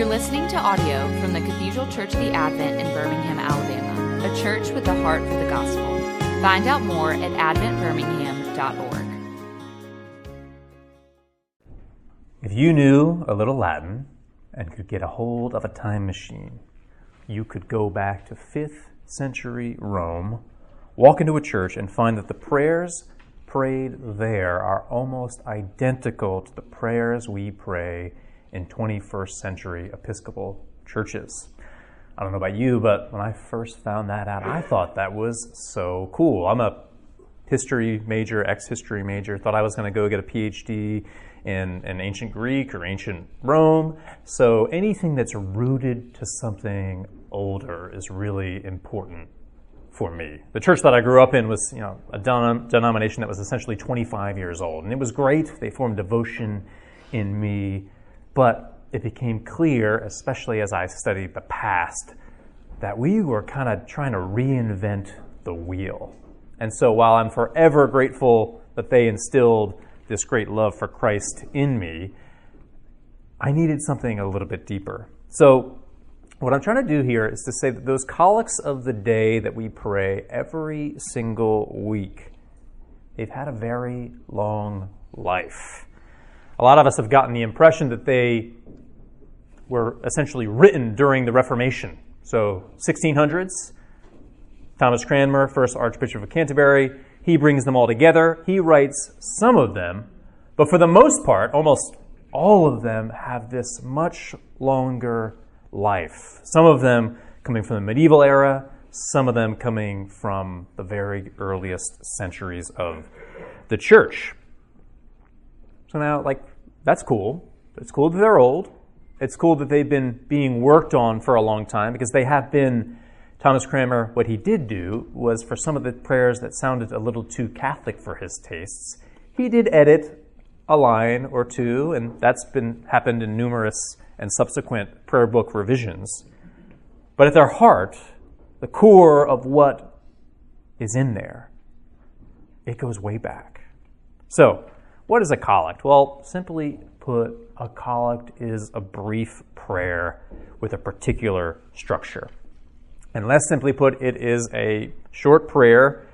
You're listening to audio from the Cathedral Church of the Advent in Birmingham, Alabama, a church with a heart for the gospel. Find out more at adventbirmingham.org. If you knew a little Latin and could get a hold of a time machine, you could go back to 5th century Rome, walk into a church, and find that the prayers prayed there are almost identical to the prayers we pray in 21st century Episcopal churches. I don't know about you, but when I first found that out, I thought that was so cool. I'm a history major, ex history major, thought I was going to go get a PhD in, in ancient Greek or ancient Rome. So anything that's rooted to something older is really important for me. The church that I grew up in was, you know, a denomination that was essentially 25 years old, and it was great. They formed devotion in me, but it became clear, especially as I studied the past, that we were kind of trying to reinvent the wheel. And so while I'm forever grateful that they instilled this great love for Christ in me, I needed something a little bit deeper. So what I'm trying to do here is to say that those collects of the day that we pray every single week, they've had a very long life. A lot of us have gotten the impression that they were essentially written during the Reformation. So, 1600s, Thomas Cranmer, first Archbishop of Canterbury, he brings them all together. He writes some of them, but for the most part, almost all of them have this much longer life. Some of them coming from the medieval era, some of them coming from the very earliest centuries of the church. So now, like, that's cool. It's cool that they're old. It's cool that they've been being worked on for a long time because they have been. Thomas Cranmer, what he did do was for some of the prayers that sounded a little too Catholic for his tastes, he did edit a line or two, and that's been happened in numerous and subsequent prayer book revisions. But at their heart, the core of what is in there, it goes way back. So, what is a collect? Well, simply put, a collect is a brief prayer with a particular structure. And less simply put, it is a short prayer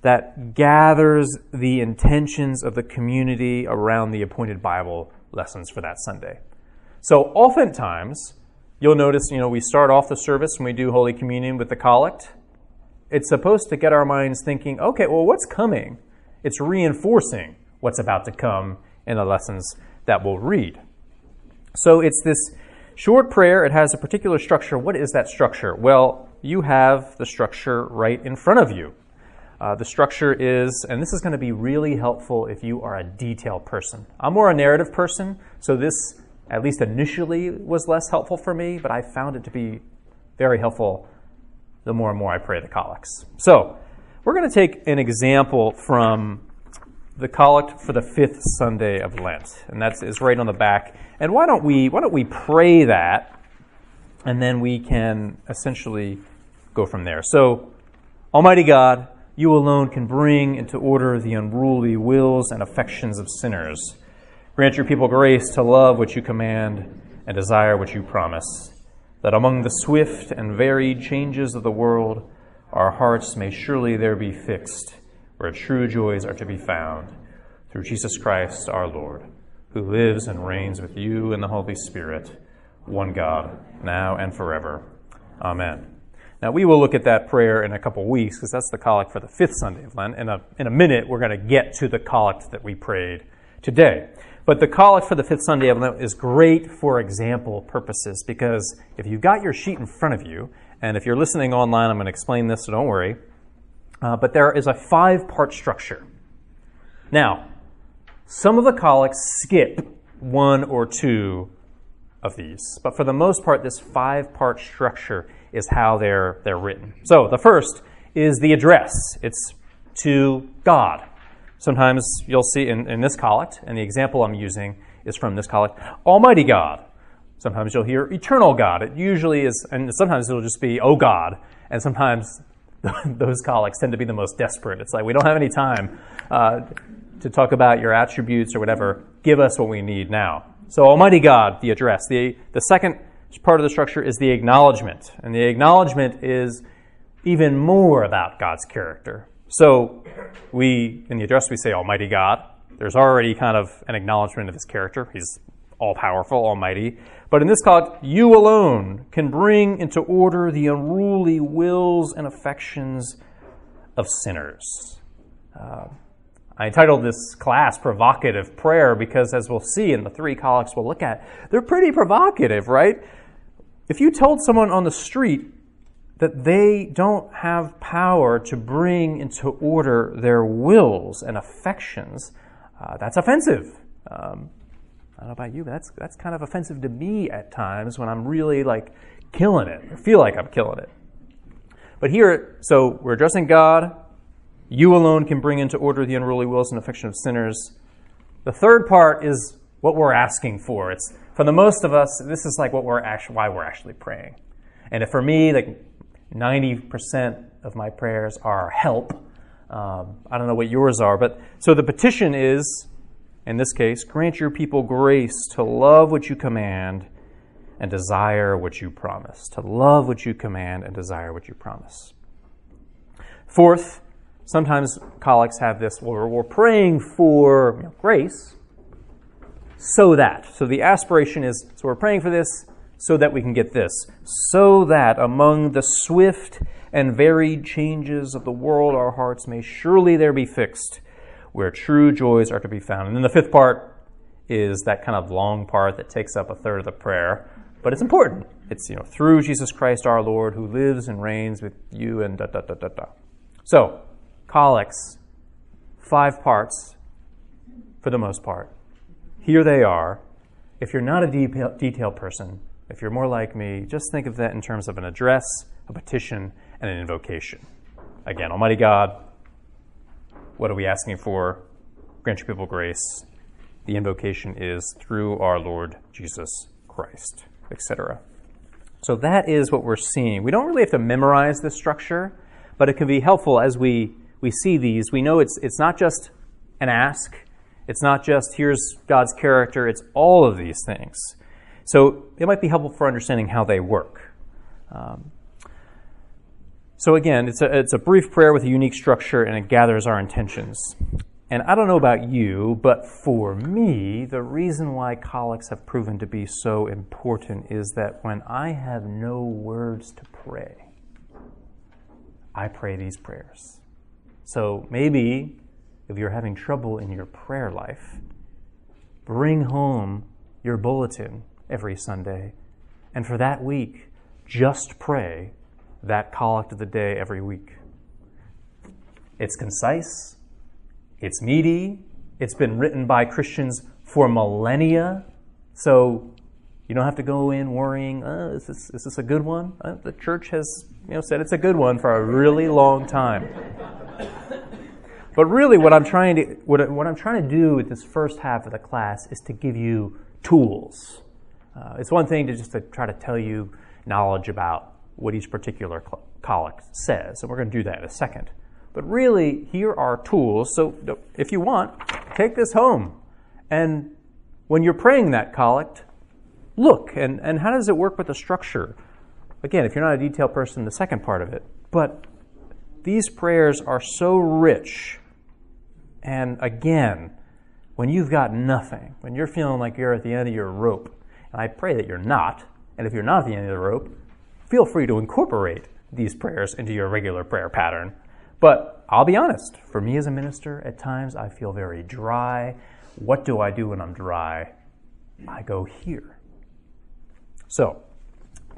that gathers the intentions of the community around the appointed Bible lessons for that Sunday. So oftentimes, you'll notice, you know, we start off the service when we do Holy Communion with the collect. It's supposed to get our minds thinking, okay, well, what's coming? It's reinforcing what's about to come in the lessons that we'll read. So it's this short prayer. It has a particular structure. What is that structure? Well, you have the structure right in front of you. Uh, the structure is, and this is going to be really helpful if you are a detail person. I'm more a narrative person, so this at least initially was less helpful for me, but I found it to be very helpful the more and more I pray the collects. So, we're going to take an example from the collect for the fifth Sunday of Lent, and that is right on the back. And why don't we why don't we pray that, and then we can essentially go from there. So, Almighty God, you alone can bring into order the unruly wills and affections of sinners Grant your people grace to love what you command and desire what you promise, that among the swift and varied changes of the world, our hearts may surely there be fixed, where true joys are to be found, through Jesus Christ our Lord, who lives and reigns with you in the Holy Spirit, one God, now and forever. Amen. Now, we will look at that prayer in a couple weeks because that's the collect for the fifth Sunday of Lent. In a, in a minute, we're going to get to the collect that we prayed today. But the collect for the fifth Sunday of Lent is great for example purposes because if you've got your sheet in front of you, and if you're listening online, I'm going to explain this, so don't worry. Uh, but there is a five part structure. Now, some of the collects skip one or two of these, but for the most part, this five part structure is how they're, they're written. So the first is the address it's to God. Sometimes you'll see in, in this collect, and the example I'm using is from this collect, Almighty God. Sometimes you'll hear Eternal God. It usually is, and sometimes it'll just be, Oh God. And sometimes those collects tend to be the most desperate. It's like, we don't have any time uh, to talk about your attributes or whatever. Give us what we need now. So, Almighty God, the address. The, the second part of the structure is the acknowledgement. And the acknowledgement is even more about God's character. So we, in the address, we say Almighty God. There's already kind of an acknowledgement of his character. He's all powerful, almighty. But in this collect, you alone can bring into order the unruly wills and affections of sinners. Uh, I entitled this class Provocative Prayer because, as we'll see in the three collects we'll look at, they're pretty provocative, right? If you told someone on the street that they don't have power to bring into order their wills and affections, uh, that's offensive. Um, I don't know about you, but that's, that's kind of offensive to me at times when I'm really like killing it, or feel like I'm killing it. But here, so we're addressing God. You alone can bring into order the unruly wills and affection of sinners. The third part is what we're asking for. It's for the most of us, this is like what we're actually why we're actually praying. And for me, like 90% of my prayers are help. Um, I don't know what yours are, but so the petition is, in this case, grant your people grace to love what you command and desire what you promise. To love what you command and desire what you promise. Fourth, sometimes collects have this we're praying for you know, grace so that. So the aspiration is so we're praying for this so that we can get this. So that among the swift and varied changes of the world, our hearts may surely there be fixed, where true joys are to be found. And then the fifth part is that kind of long part that takes up a third of the prayer, but it's important. It's, you know, through Jesus Christ our Lord, who lives and reigns with you, and da da da da da. So, collects, five parts for the most part. Here they are. If you're not a detail person, if you're more like me, just think of that in terms of an address, a petition, and an invocation. Again, Almighty God, what are we asking for? Grant your people grace. The invocation is through our Lord Jesus Christ, etc. So that is what we're seeing. We don't really have to memorize this structure, but it can be helpful as we, we see these. We know it's, it's not just an ask, it's not just here's God's character, it's all of these things. So it might be helpful for understanding how they work. Um, so again, it's a, it's a brief prayer with a unique structure and it gathers our intentions. And I don't know about you, but for me, the reason why collects have proven to be so important is that when I have no words to pray, I pray these prayers. So maybe if you're having trouble in your prayer life, bring home your bulletin every Sunday. And for that week, just pray that collect of the day every week. It's concise, it's meaty, it's been written by Christians for millennia. So you don't have to go in worrying, oh, is, this, is this a good one? Uh, the church has you know, said it's a good one for a really long time. but really, what I'm trying to what, what I'm trying to do with this first half of the class is to give you tools uh, it's one thing to just to try to tell you knowledge about what each particular collect says, and we're going to do that in a second. But really, here are tools. So if you want, take this home. And when you're praying that collect, look and, and how does it work with the structure? Again, if you're not a detailed person, the second part of it. But these prayers are so rich. And again, when you've got nothing, when you're feeling like you're at the end of your rope, and I pray that you're not. And if you're not at the end of the rope, feel free to incorporate these prayers into your regular prayer pattern. But I'll be honest, for me as a minister, at times I feel very dry. What do I do when I'm dry? I go here. So,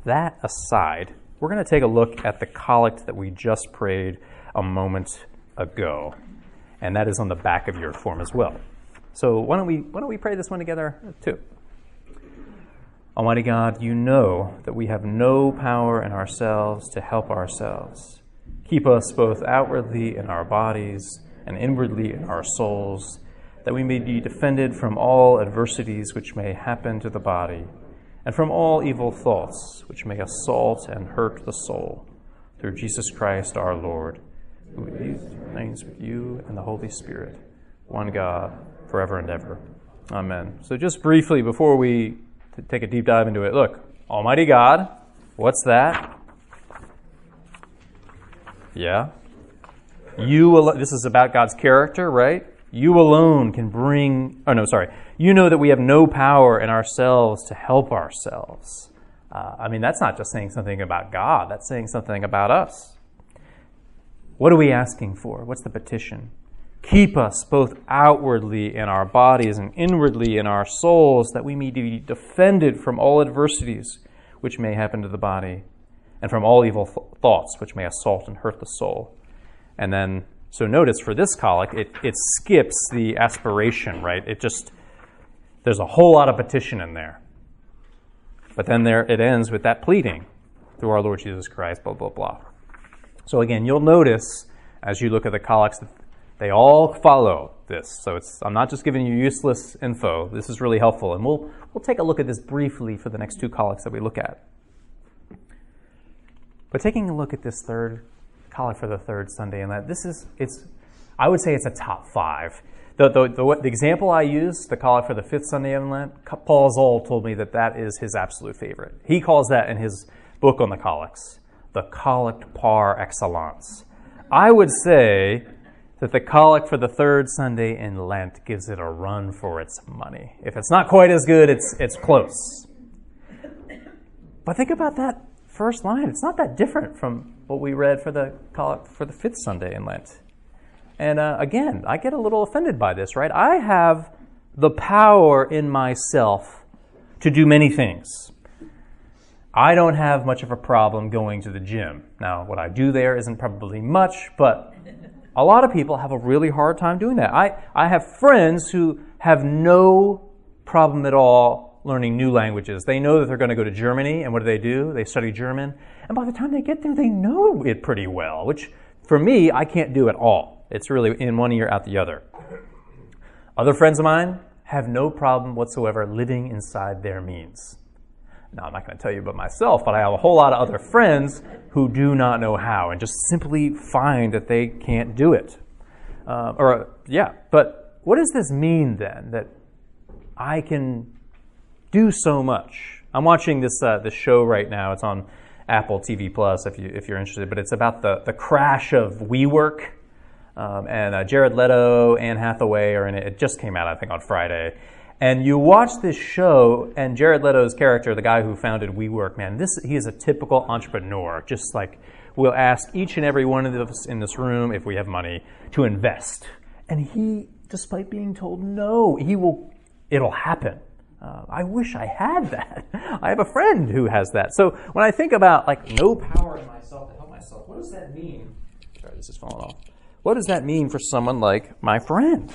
that aside, we're going to take a look at the collect that we just prayed a moment ago. And that is on the back of your form as well. So why don't we why don't we pray this one together too? Almighty God, you know that we have no power in ourselves to help ourselves. Keep us both outwardly in our bodies and inwardly in our souls, that we may be defended from all adversities which may happen to the body, and from all evil thoughts which may assault and hurt the soul, through Jesus Christ our Lord, who reigns with you and the Holy Spirit, one God, forever and ever. Amen. So, just briefly, before we to take a deep dive into it. Look, Almighty God. What's that? Yeah. You al- this is about God's character, right? You alone can bring oh no, sorry. You know that we have no power in ourselves to help ourselves. Uh, I mean, that's not just saying something about God, that's saying something about us. What are we asking for? What's the petition? Keep us both outwardly in our bodies and inwardly in our souls, that we may be defended from all adversities which may happen to the body, and from all evil th- thoughts which may assault and hurt the soul. And then, so notice for this collect, it, it skips the aspiration, right? It just, there's a whole lot of petition in there. But then there it ends with that pleading through our Lord Jesus Christ, blah, blah, blah. So again, you'll notice as you look at the collects that they all follow this. So it's, I'm not just giving you useless info. This is really helpful. And we'll, we'll take a look at this briefly for the next two collects that we look at. But taking a look at this third collect for the third Sunday, and that this is, it's, I would say it's a top five. The, the, the, the example I used, the collect for the fifth Sunday of Lent, Paul Zahl told me that that is his absolute favorite. He calls that in his book on the collects, the collect par excellence. I would say that the collect for the third Sunday in Lent gives it a run for its money. If it's not quite as good, it's, it's close. But think about that first line. It's not that different from what we read for the collect for the fifth Sunday in Lent. And uh, again, I get a little offended by this, right? I have the power in myself to do many things. I don't have much of a problem going to the gym. Now, what I do there isn't probably much, but a lot of people have a really hard time doing that. I, I have friends who have no problem at all learning new languages. They know that they're going to go to Germany, and what do they do? They study German. And by the time they get there, they know it pretty well, which for me, I can't do at all. It's really in one ear, out the other. Other friends of mine have no problem whatsoever living inside their means. Now, I'm not going to tell you about myself, but I have a whole lot of other friends who do not know how and just simply find that they can't do it. Uh, or, yeah, but what does this mean then that I can do so much? I'm watching this, uh, this show right now. It's on Apple TV Plus if, you, if you're interested, but it's about the, the crash of WeWork. Um, and uh, Jared Leto, Anne Hathaway are in it. It just came out, I think, on Friday. And you watch this show, and Jared Leto's character, the guy who founded WeWork, man, this he is a typical entrepreneur. Just like we'll ask each and every one of us in this room if we have money to invest, and he, despite being told no, he will. It'll happen. Uh, I wish I had that. I have a friend who has that. So when I think about like no power in myself to help myself, what does that mean? Sorry, this is falling off. What does that mean for someone like my friend?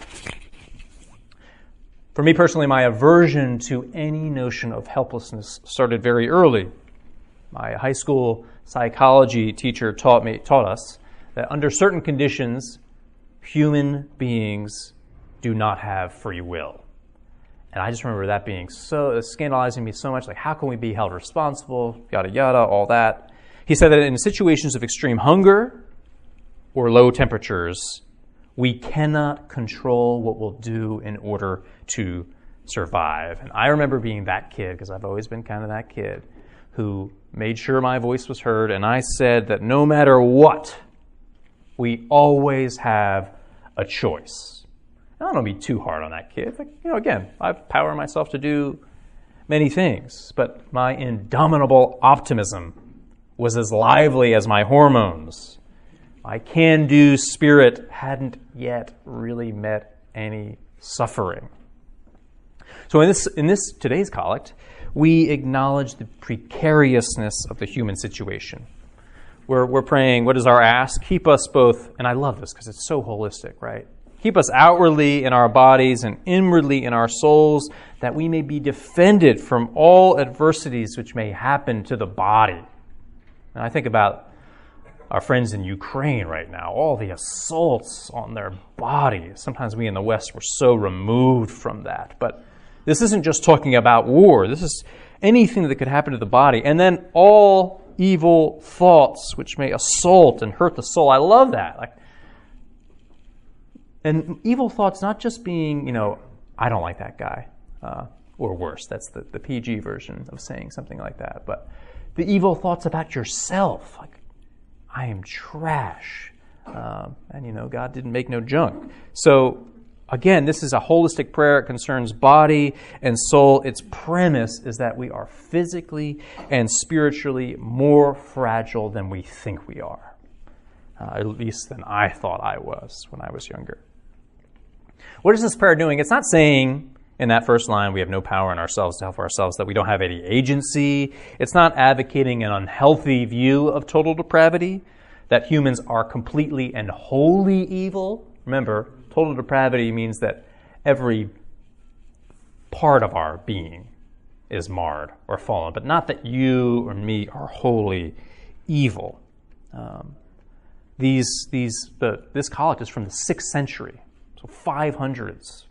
For me personally, my aversion to any notion of helplessness started very early. My high school psychology teacher taught me taught us that under certain conditions, human beings do not have free will. And I just remember that being so scandalizing me so much. Like, how can we be held responsible? Yada yada, all that. He said that in situations of extreme hunger or low temperatures, we cannot control what we'll do in order to survive. And I remember being that kid, because I've always been kind of that kid, who made sure my voice was heard. And I said that no matter what, we always have a choice. And I don't want to be too hard on that kid. You know, again, I power myself to do many things, but my indomitable optimism was as lively as my hormones. My can do spirit hadn't yet really met any suffering. So in this, in this today's collect, we acknowledge the precariousness of the human situation. We're, we're praying, what is our ask? Keep us both, and I love this because it's so holistic, right? Keep us outwardly in our bodies and inwardly in our souls, that we may be defended from all adversities which may happen to the body. And I think about our friends in Ukraine right now, all the assaults on their bodies. Sometimes we in the West were so removed from that. But this isn't just talking about war, this is anything that could happen to the body. And then all evil thoughts which may assault and hurt the soul. I love that. Like, and evil thoughts not just being, you know, I don't like that guy. Uh, or worse. That's the, the PG version of saying something like that. But the evil thoughts about yourself, like, I am trash. Um, and you know, God didn't make no junk. So, again, this is a holistic prayer. It concerns body and soul. Its premise is that we are physically and spiritually more fragile than we think we are. Uh, at least than I thought I was when I was younger. What is this prayer doing? It's not saying in that first line we have no power in ourselves to help ourselves, that we don't have any agency. It's not advocating an unhealthy view of total depravity, that humans are completely and wholly evil. Remember, total depravity means that every part of our being is marred or fallen, but not that you or me are wholly evil. Um, these, these, the, this collect is from the sixth century, so 500s.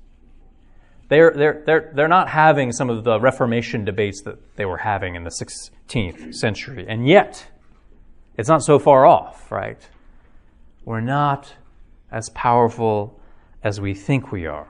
They're, they're, they're, they're not having some of the Reformation debates that they were having in the 16th century. And yet, it's not so far off, right? We're not as powerful as we think we are.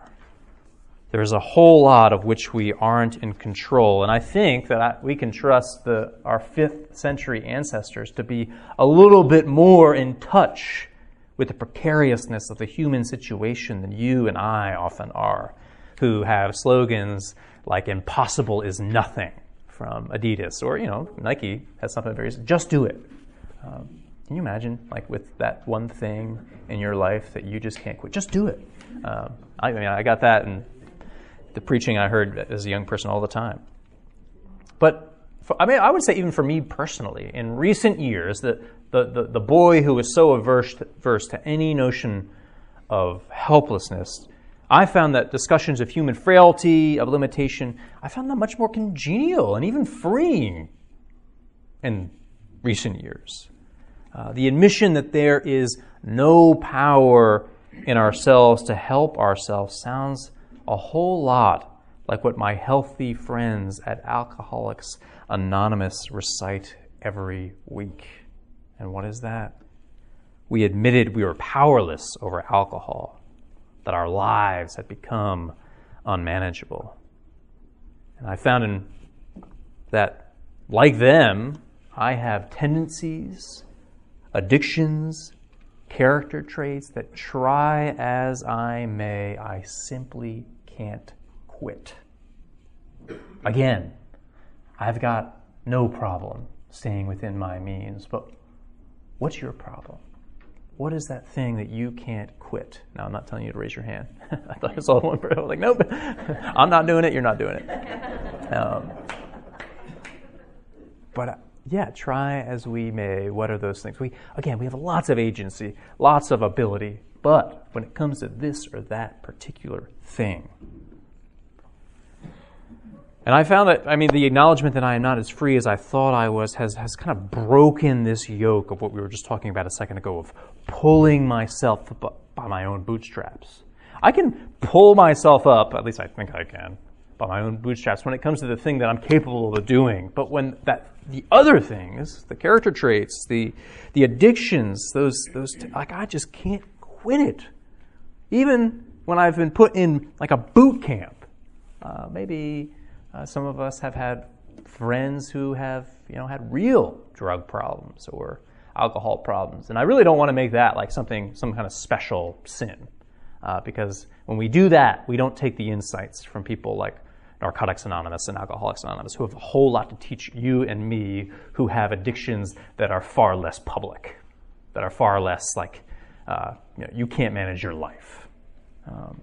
There's a whole lot of which we aren't in control. And I think that I, we can trust the, our fifth century ancestors to be a little bit more in touch with the precariousness of the human situation than you and I often are who have slogans like impossible is nothing from Adidas or, you know, Nike has something very, just do it. Um, can you imagine, like, with that one thing in your life that you just can't quit? Just do it. Um, I, I mean, I got that in the preaching I heard as a young person all the time. But for, I mean, I would say even for me personally, in recent years, the, the, the, the boy who was so averse to, averse to any notion of helplessness I found that discussions of human frailty, of limitation, I found them much more congenial and even freeing in recent years. Uh, the admission that there is no power in ourselves to help ourselves sounds a whole lot like what my healthy friends at Alcoholics Anonymous recite every week. And what is that? We admitted we were powerless over alcohol that our lives had become unmanageable. And I found in that, like them, I have tendencies, addictions, character traits that try as I may, I simply can't quit. Again, I've got no problem staying within my means, but what's your problem? What is that thing that you can't quit? Now, I'm not telling you to raise your hand. I thought I saw one person. I was like, nope, I'm not doing it. You're not doing it. Um, but uh, yeah, try as we may, what are those things? We again, we have lots of agency, lots of ability, but when it comes to this or that particular thing, and I found that, I mean, the acknowledgement that I am not as free as I thought I was has, has kind of broken this yoke of what we were just talking about a second ago of pulling myself up by my own bootstraps. I can pull myself up, at least I think I can, by my own bootstraps when it comes to the thing that I'm capable of doing. But when that, the other things, the character traits, the, the addictions, those, those, like I just can't quit it. Even when I've been put in like a boot camp, uh, maybe uh, some of us have had friends who have, you know, had real drug problems or alcohol problems. And I really don't want to make that like something, some kind of special sin. Uh, because when we do that, we don't take the insights from people like Narcotics Anonymous and Alcoholics Anonymous, who have a whole lot to teach you and me who have addictions that are far less public, that are far less like, uh, you, know, you can't manage your life. Um,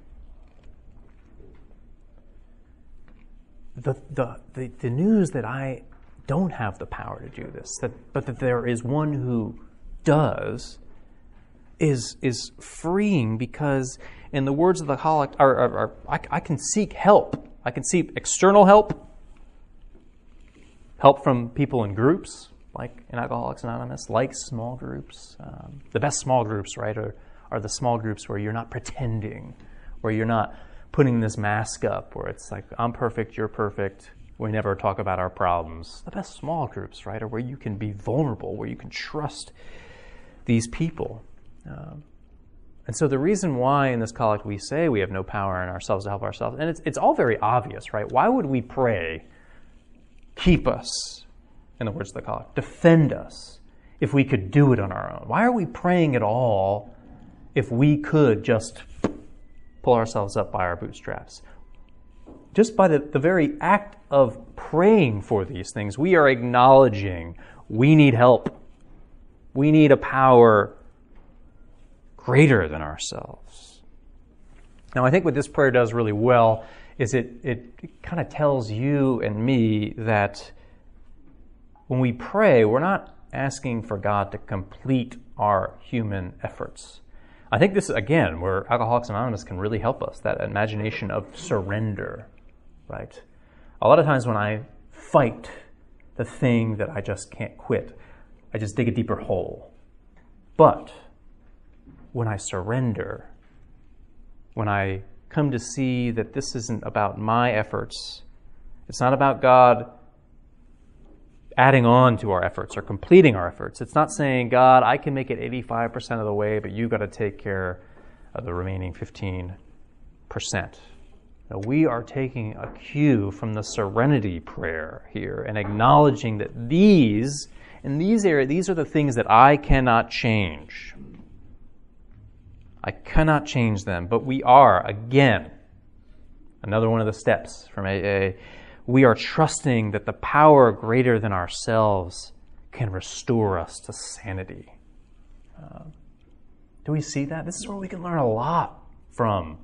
the, the, the, the news that I don't have the power to do this, that, but that there is one who does, is, is freeing because, in the words of the or I, I can seek help. I can seek external help, help from people in groups, like in Alcoholics Anonymous, like small groups. Um, the best small groups, right, are, are the small groups where you're not pretending, where you're not putting this mask up where it's like, I'm perfect, you're perfect. We never talk about our problems. The best small groups, right, are where you can be vulnerable, where you can trust these people. Um, and so the reason why in this collect we say we have no power in ourselves to help ourselves, and it's, it's all very obvious, right? Why would we pray, keep us, in the words of the collect, defend us, if we could do it on our own? Why are we praying at all if we could just pull ourselves up by our bootstraps? Just by the, the very act of praying for these things, we are acknowledging we need help. We need a power greater than ourselves. Now, I think what this prayer does really well is it, it, it kind of tells you and me that when we pray, we're not asking for God to complete our human efforts. I think this, again, where Alcoholics Anonymous can really help us that imagination of surrender, right? A lot of times when I fight the thing that I just can't quit, I just dig a deeper hole. But when I surrender, when I come to see that this isn't about my efforts, it's not about God adding on to our efforts or completing our efforts. It's not saying, God, I can make it 85% of the way, but you got to take care of the remaining 15%. Now, we are taking a cue from the serenity prayer here and acknowledging that these, in these areas, these are the things that I cannot change. I cannot change them, but we are, again, another one of the steps from AA, we are trusting that the power greater than ourselves can restore us to sanity. Uh, do we see that? This is where we can learn a lot from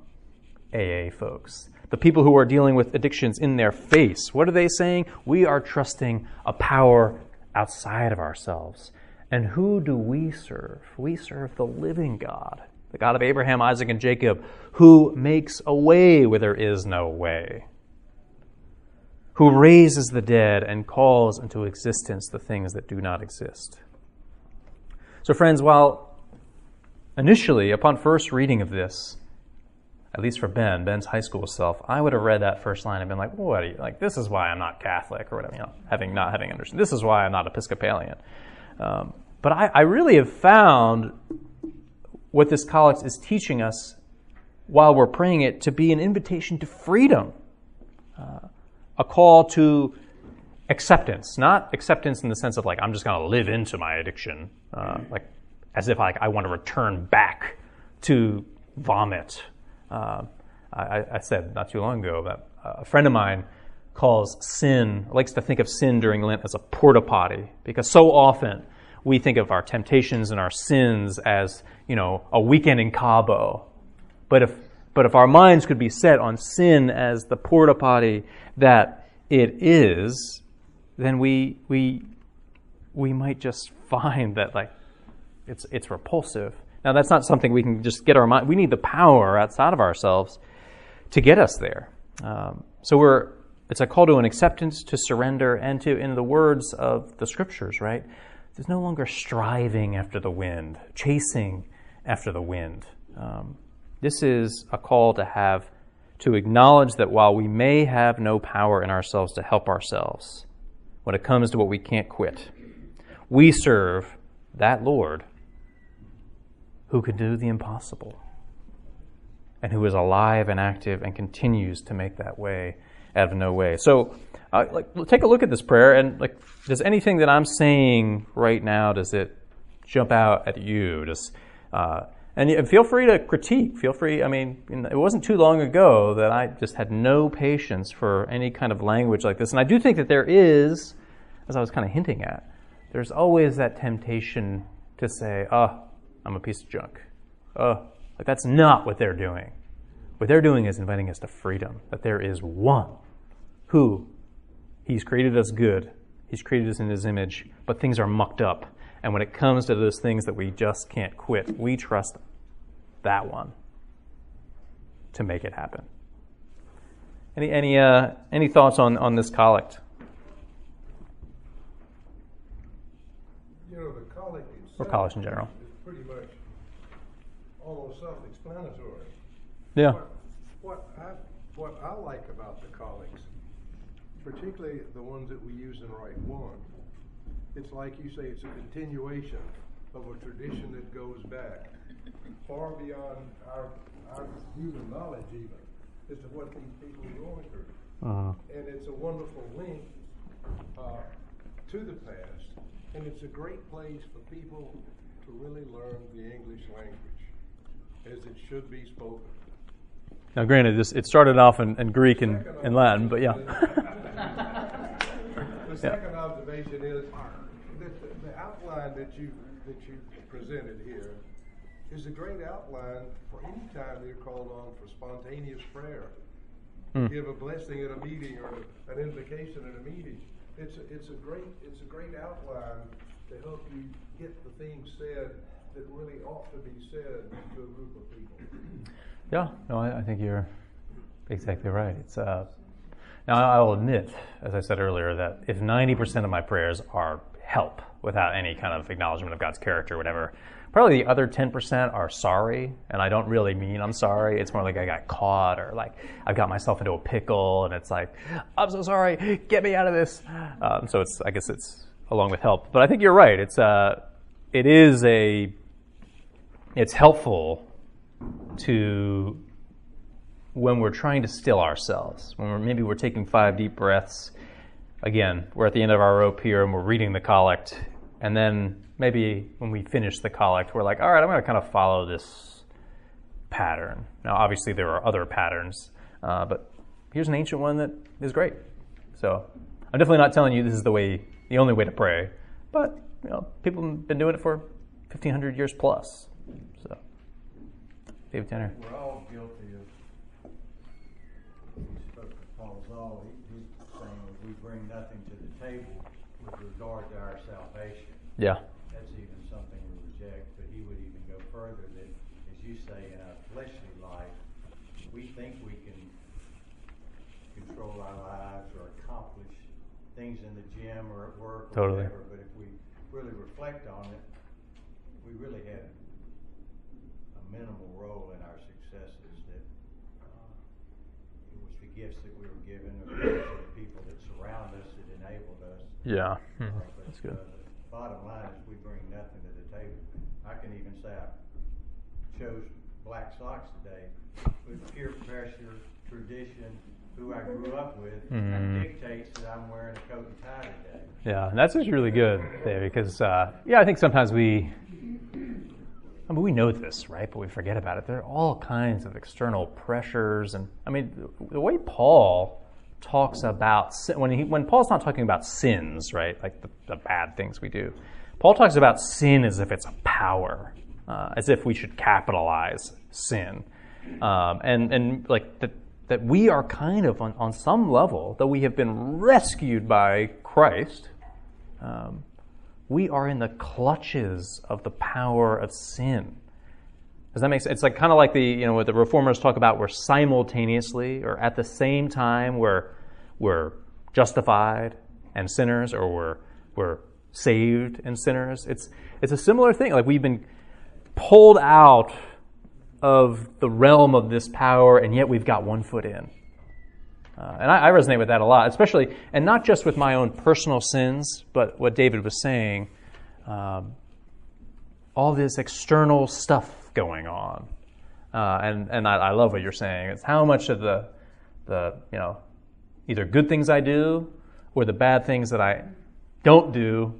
AA folks. The people who are dealing with addictions in their face. What are they saying? We are trusting a power outside of ourselves. And who do we serve? We serve the living God the God of Abraham, Isaac, and Jacob, who makes a way where there is no way, who raises the dead and calls into existence the things that do not exist. So, friends, while initially, upon first reading of this, at least for Ben, Ben's high school self, I would have read that first line and been like, "What are you like? This is why I'm not Catholic, or whatever." You know, having not having understood, this is why I'm not Episcopalian. Um, but I, I really have found what this collect is teaching us while we're praying it to be an invitation to freedom, uh, a call to acceptance, not acceptance in the sense of like I'm just going to live into my addiction, uh, like as if like I want to return back to vomit. Uh, I, I, said not too long ago that a friend of mine calls sin, likes to think of sin during Lent as a porta potty because so often we think of our temptations and our sins as you know, a weekend in Cabo. But if, but if our minds could be set on sin as the porta potty that it is, then we, we, we might just find that like it's, it's repulsive. Now that's not something we can just get our mind. We need the power outside of ourselves to get us there. Um, so we're it's a call to an acceptance, to surrender, and to, in the words of the scriptures, right? There's no longer striving after the wind, chasing after the wind. Um, this is a call to have to acknowledge that while we may have no power in ourselves to help ourselves, when it comes to what we can't quit, we serve that Lord who can do the impossible and who is alive and active and continues to make that way out of no way. So, uh, like, take a look at this prayer and like, does anything that I'm saying right now does it jump out at you? Does uh, and feel free to critique. Feel free. I mean, it wasn't too long ago that I just had no patience for any kind of language like this. And I do think that there is, as I was kind of hinting at, there's always that temptation to say, oh, I'm a piece of junk. Ah, oh, like that's not what they're doing. What they're doing is inviting us to freedom, that there is one who He's created us good, He's created us in His image, but things are mucked up. And when it comes to those things that we just can't quit, we trust that one to make it happen. Any any uh, any thoughts on on this collect? You know, the collect or college in general is pretty much almost self-explanatory. Yeah. What, what I what I like about the collects, particularly the ones that we use in Rite One, it's like you say, it's a continuation of a tradition that goes back far beyond our, our human knowledge, even, as to what these people are going through. Uh, And it's a wonderful link uh, to the past, and it's a great place for people to really learn the English language as it should be spoken. now, granted, this it started off in, in Greek and, and Latin, but yeah. The second observation is that the- the outline that you, that you presented here is a great outline for any time you're called on for spontaneous prayer. Hmm. Give a blessing at a meeting or an invocation at a meeting. It's, a- it's a great, it's a great outline to help you get the things said that really ought to be said to a group of people. Yeah, no, I, I think you're exactly right. It's uh, now I'll admit, as I said earlier, that if 90% of my prayers are help without any kind of acknowledgement of God's character or whatever, probably the other 10% are sorry, and I don't really mean I'm sorry. It's more like I got caught or like I've got myself into a pickle, and it's like I'm so sorry, get me out of this. Um, so it's I guess it's along with help, but I think you're right. It's uh, it is a it's helpful to when we're trying to still ourselves, when we're, maybe we're taking five deep breaths. Again, we're at the end of our rope here and we're reading the collect, and then maybe when we finish the collect, we're like, all right, I'm going to kind of follow this pattern. Now, obviously, there are other patterns, uh, but here's an ancient one that is great. So, I'm definitely not telling you this is the way, the only way to pray, but you know, people have been doing it for 1,500 years plus. So, David Tanner. We're all guilty of, Paul's spoke to Paul Zahl, he, he's saying we bring nothing to the table with regard to our salvation. Yeah. That's even something we reject, but he would even go further that, as you say, in our fleshly life, we think we can control our lives or accomplish things in the gym or at work or Totally. whatever, but if we really reflect on it, we really had a minimal role in our successes that uh, it was the gifts that we were given or the people that surround us that enabled us Yeah. uh, Mhm. but, That's good. uh, Bottom line is we bring nothing to the table. I can even say I chose black socks today with peer pressure, tradition, who I grew up with Mhm. dictates that I'm wearing a coat and tie today. Yeah, and that's just really good, Dave, because uh, yeah, I think sometimes we, I mean, we know this, right? But we forget about it. There are all kinds of external pressures, and I mean, the, the way Paul talks about sin, when he when Paul's not talking about sins, right? Like the, the bad things we do. Paul talks about sin as if it's a power, uh, as if we should capitalize sin, um, and and like that that we are kind of on, on some level that we have been rescued by Christ. Um, we are in the clutches of the power of sin. Does that make sense? It's like kind of like the you know what the reformers talk about. We're simultaneously or at the same time we're we're justified and sinners, or we're we're saved and sinners. It's it's a similar thing. Like we've been pulled out of the realm of this power, and yet we've got one foot in. Uh, and I, I resonate with that a lot, especially, and not just with my own personal sins, but what David was saying. Um, all this external stuff going on, uh, and and I, I love what you're saying. It's how much of the the you know either good things I do or the bad things that I don't do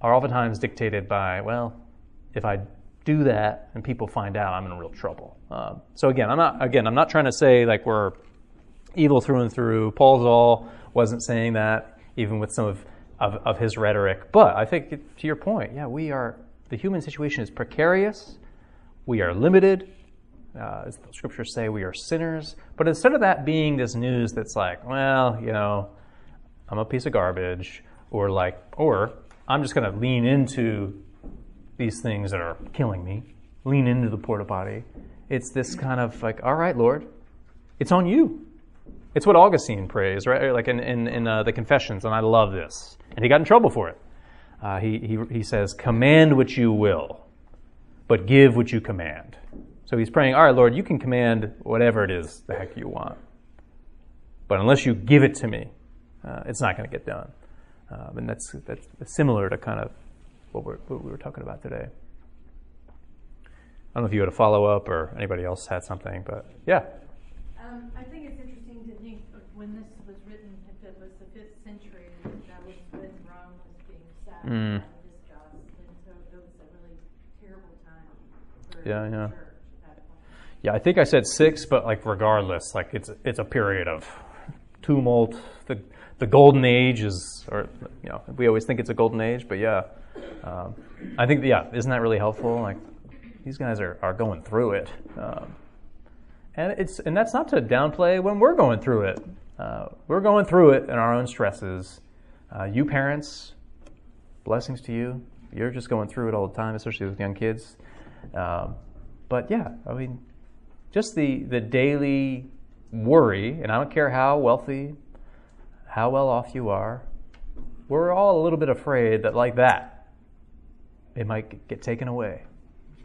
are oftentimes dictated by well, if I do that and people find out, I'm in real trouble. Um, so again, I'm not again I'm not trying to say like we're evil through and through. Paul Zahl wasn't saying that, even with some of, of, of his rhetoric. But I think, to your point, yeah, we are, the human situation is precarious. We are limited. Uh, as the scriptures say, we are sinners. But instead of that being this news that's like, well, you know, I'm a piece of garbage, or like, or I'm just going to lean into these things that are killing me, lean into the porta potty. It's this kind of like, all right, Lord, it's on you. It's what Augustine prays, right? Like in, in, in uh, the Confessions, and I love this. And he got in trouble for it. Uh, he, he, he says, Command what you will, but give what you command. So he's praying, All right, Lord, you can command whatever it is the heck you want. But unless you give it to me, uh, it's not going to get done. Um, and that's, that's similar to kind of what, we're, what we were talking about today. I don't know if you had a follow up or anybody else had something, but yeah. Um, I think it's interesting to think when this was written, if it was the fifth century, that was when Rome was being sacked Mm. the Visigoths, and so it was a really terrible time for Yeah, yeah. church at that point. Yeah, I think I said six, but like regardless, like it's it's a period of tumult. The the golden age is, or you know, we always think it's a golden age, but yeah, um, I think yeah, isn't that really helpful? Like these guys are are going through it, um, and it's and that's not to downplay when we're going through it. Uh, we're going through it in our own stresses. Uh, you parents, blessings to you. You're just going through it all the time, especially with young kids. Um, but yeah, I mean, just the, the daily worry, and I don't care how wealthy, how well off you are, we're all a little bit afraid that, like that, it might get taken away.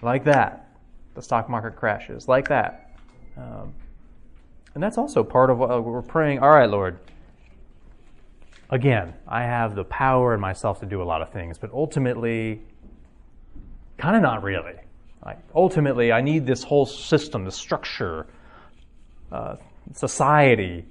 Like that, the stock market crashes. Like that. Um, and that's also part of what we're praying. All right, Lord. Again, I have the power in myself to do a lot of things, but ultimately, kind of not really. Like ultimately, I need this whole system, the structure, uh, society,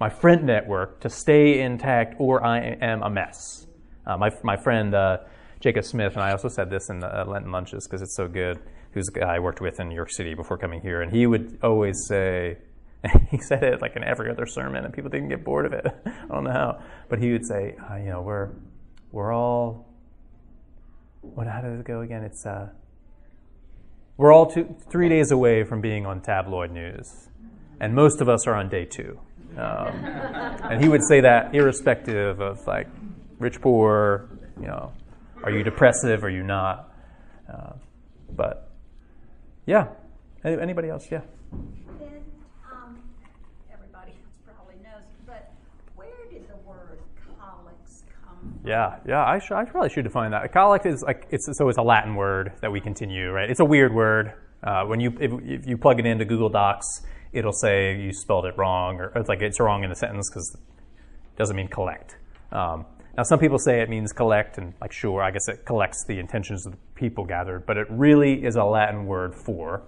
my friend network to stay intact, or I am a mess. Uh, my my friend uh, Jacob Smith and I also said this in the uh, Lenten lunches because it's so good. Who's a guy I worked with in New York City before coming here, and he would always say. He said it like in every other sermon, and people didn't get bored of it. I don't know how, but he would say, uh, "You know, we're we're all what? How does it go again? It's uh, we're all two, three days away from being on tabloid news, and most of us are on day two. Um, and he would say that irrespective of like rich, poor, you know, are you depressive, are you not? Uh, but yeah, Any, anybody else? Yeah. Then, um, everybody else probably knows, but where did the word collects come from? Yeah, yeah. I, sh- I probably should define that. Collect is like it's so it's a Latin word that we continue, right? It's a weird word. Uh, when you if, if you plug it into Google Docs, it'll say you spelled it wrong, or it's like it's wrong in the sentence because it doesn't mean collect. Um, now, some people say it means collect, and like sure, I guess it collects the intentions of the people gathered, but it really is a Latin word for.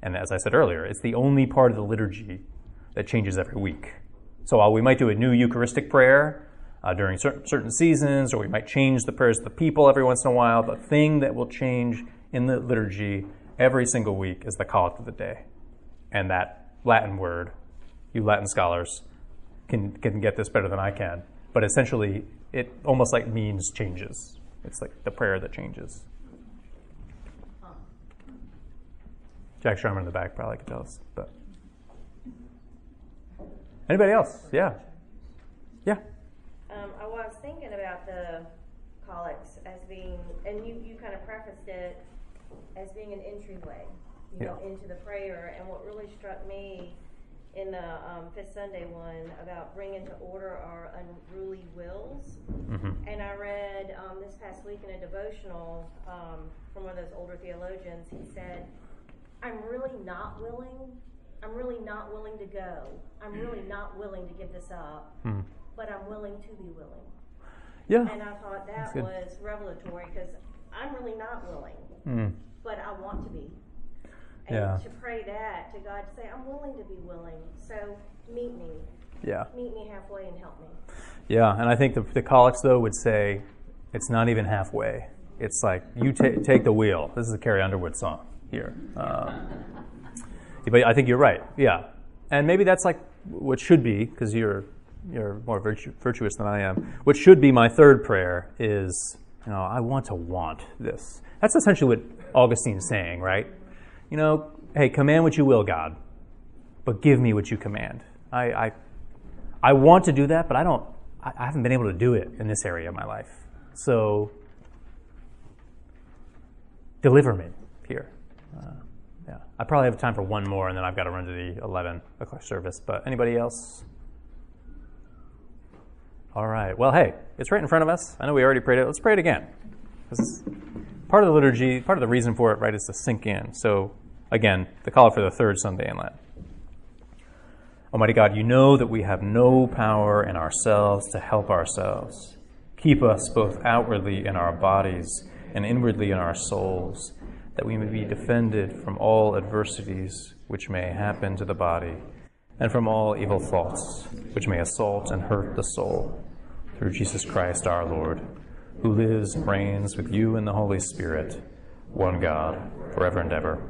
And as I said earlier, it's the only part of the liturgy that changes every week. So while we might do a new Eucharistic prayer uh, during certain, certain seasons, or we might change the prayers of the people every once in a while, the thing that will change in the liturgy every single week is the collect of the day. And that Latin word, you Latin scholars can, can get this better than I can, but essentially it almost like means changes. It's like the prayer that changes. Jack Sherman in the back probably could tell us, but anybody else? Yeah, yeah. Um, I was thinking about the collects as being, and you, you kind of prefaced it as being an entryway, you know, into the prayer. And what really struck me in the um, Fifth Sunday one about bringing to order our unruly wills. hmm And I read um, this past week in a devotional um, from one of those older theologians. He said, I'm really not willing. I'm really not willing to go. I'm really not willing to give this up, Hmm. but I'm willing to be willing. Yeah. And I thought that was revelatory because I'm really not willing, Mm. but I want to be. And Yeah. to pray that to God to say, I'm willing to be willing. So meet me. Yeah. Meet me halfway and help me. Yeah, and I think the, the collects though would say it's not even halfway. It's like you ta- take the wheel. This is a Carrie Underwood song here. Um, but I think you're right. Yeah, and maybe that's like what should be because you're you're more virtu- virtuous than I am. What should be my third prayer is, you know, I want to want this. That's essentially what Augustine's saying, right? You know, hey, command what you will, God, but give me what you command. I, I I want to do that, but I don't. I haven't been able to do it in this area of my life. So deliver me here. Uh, yeah, I probably have time for one more, and then I've got to run to the eleven o'clock service. But anybody else? All right. Well, hey, it's right in front of us. I know we already prayed it. Let's pray it again. This is part of the liturgy. Part of the reason for it, right, is to sink in. So again, the call for the third Sunday in Lent. Almighty God, you know that we have no power in ourselves to help ourselves. Keep us both outwardly in our bodies and inwardly in our souls, that we may be defended from all adversities which may happen to the body, and from all evil thoughts which may assault and hurt the soul, through Jesus Christ our Lord, who lives and reigns with you in the Holy Spirit, one God, forever and ever.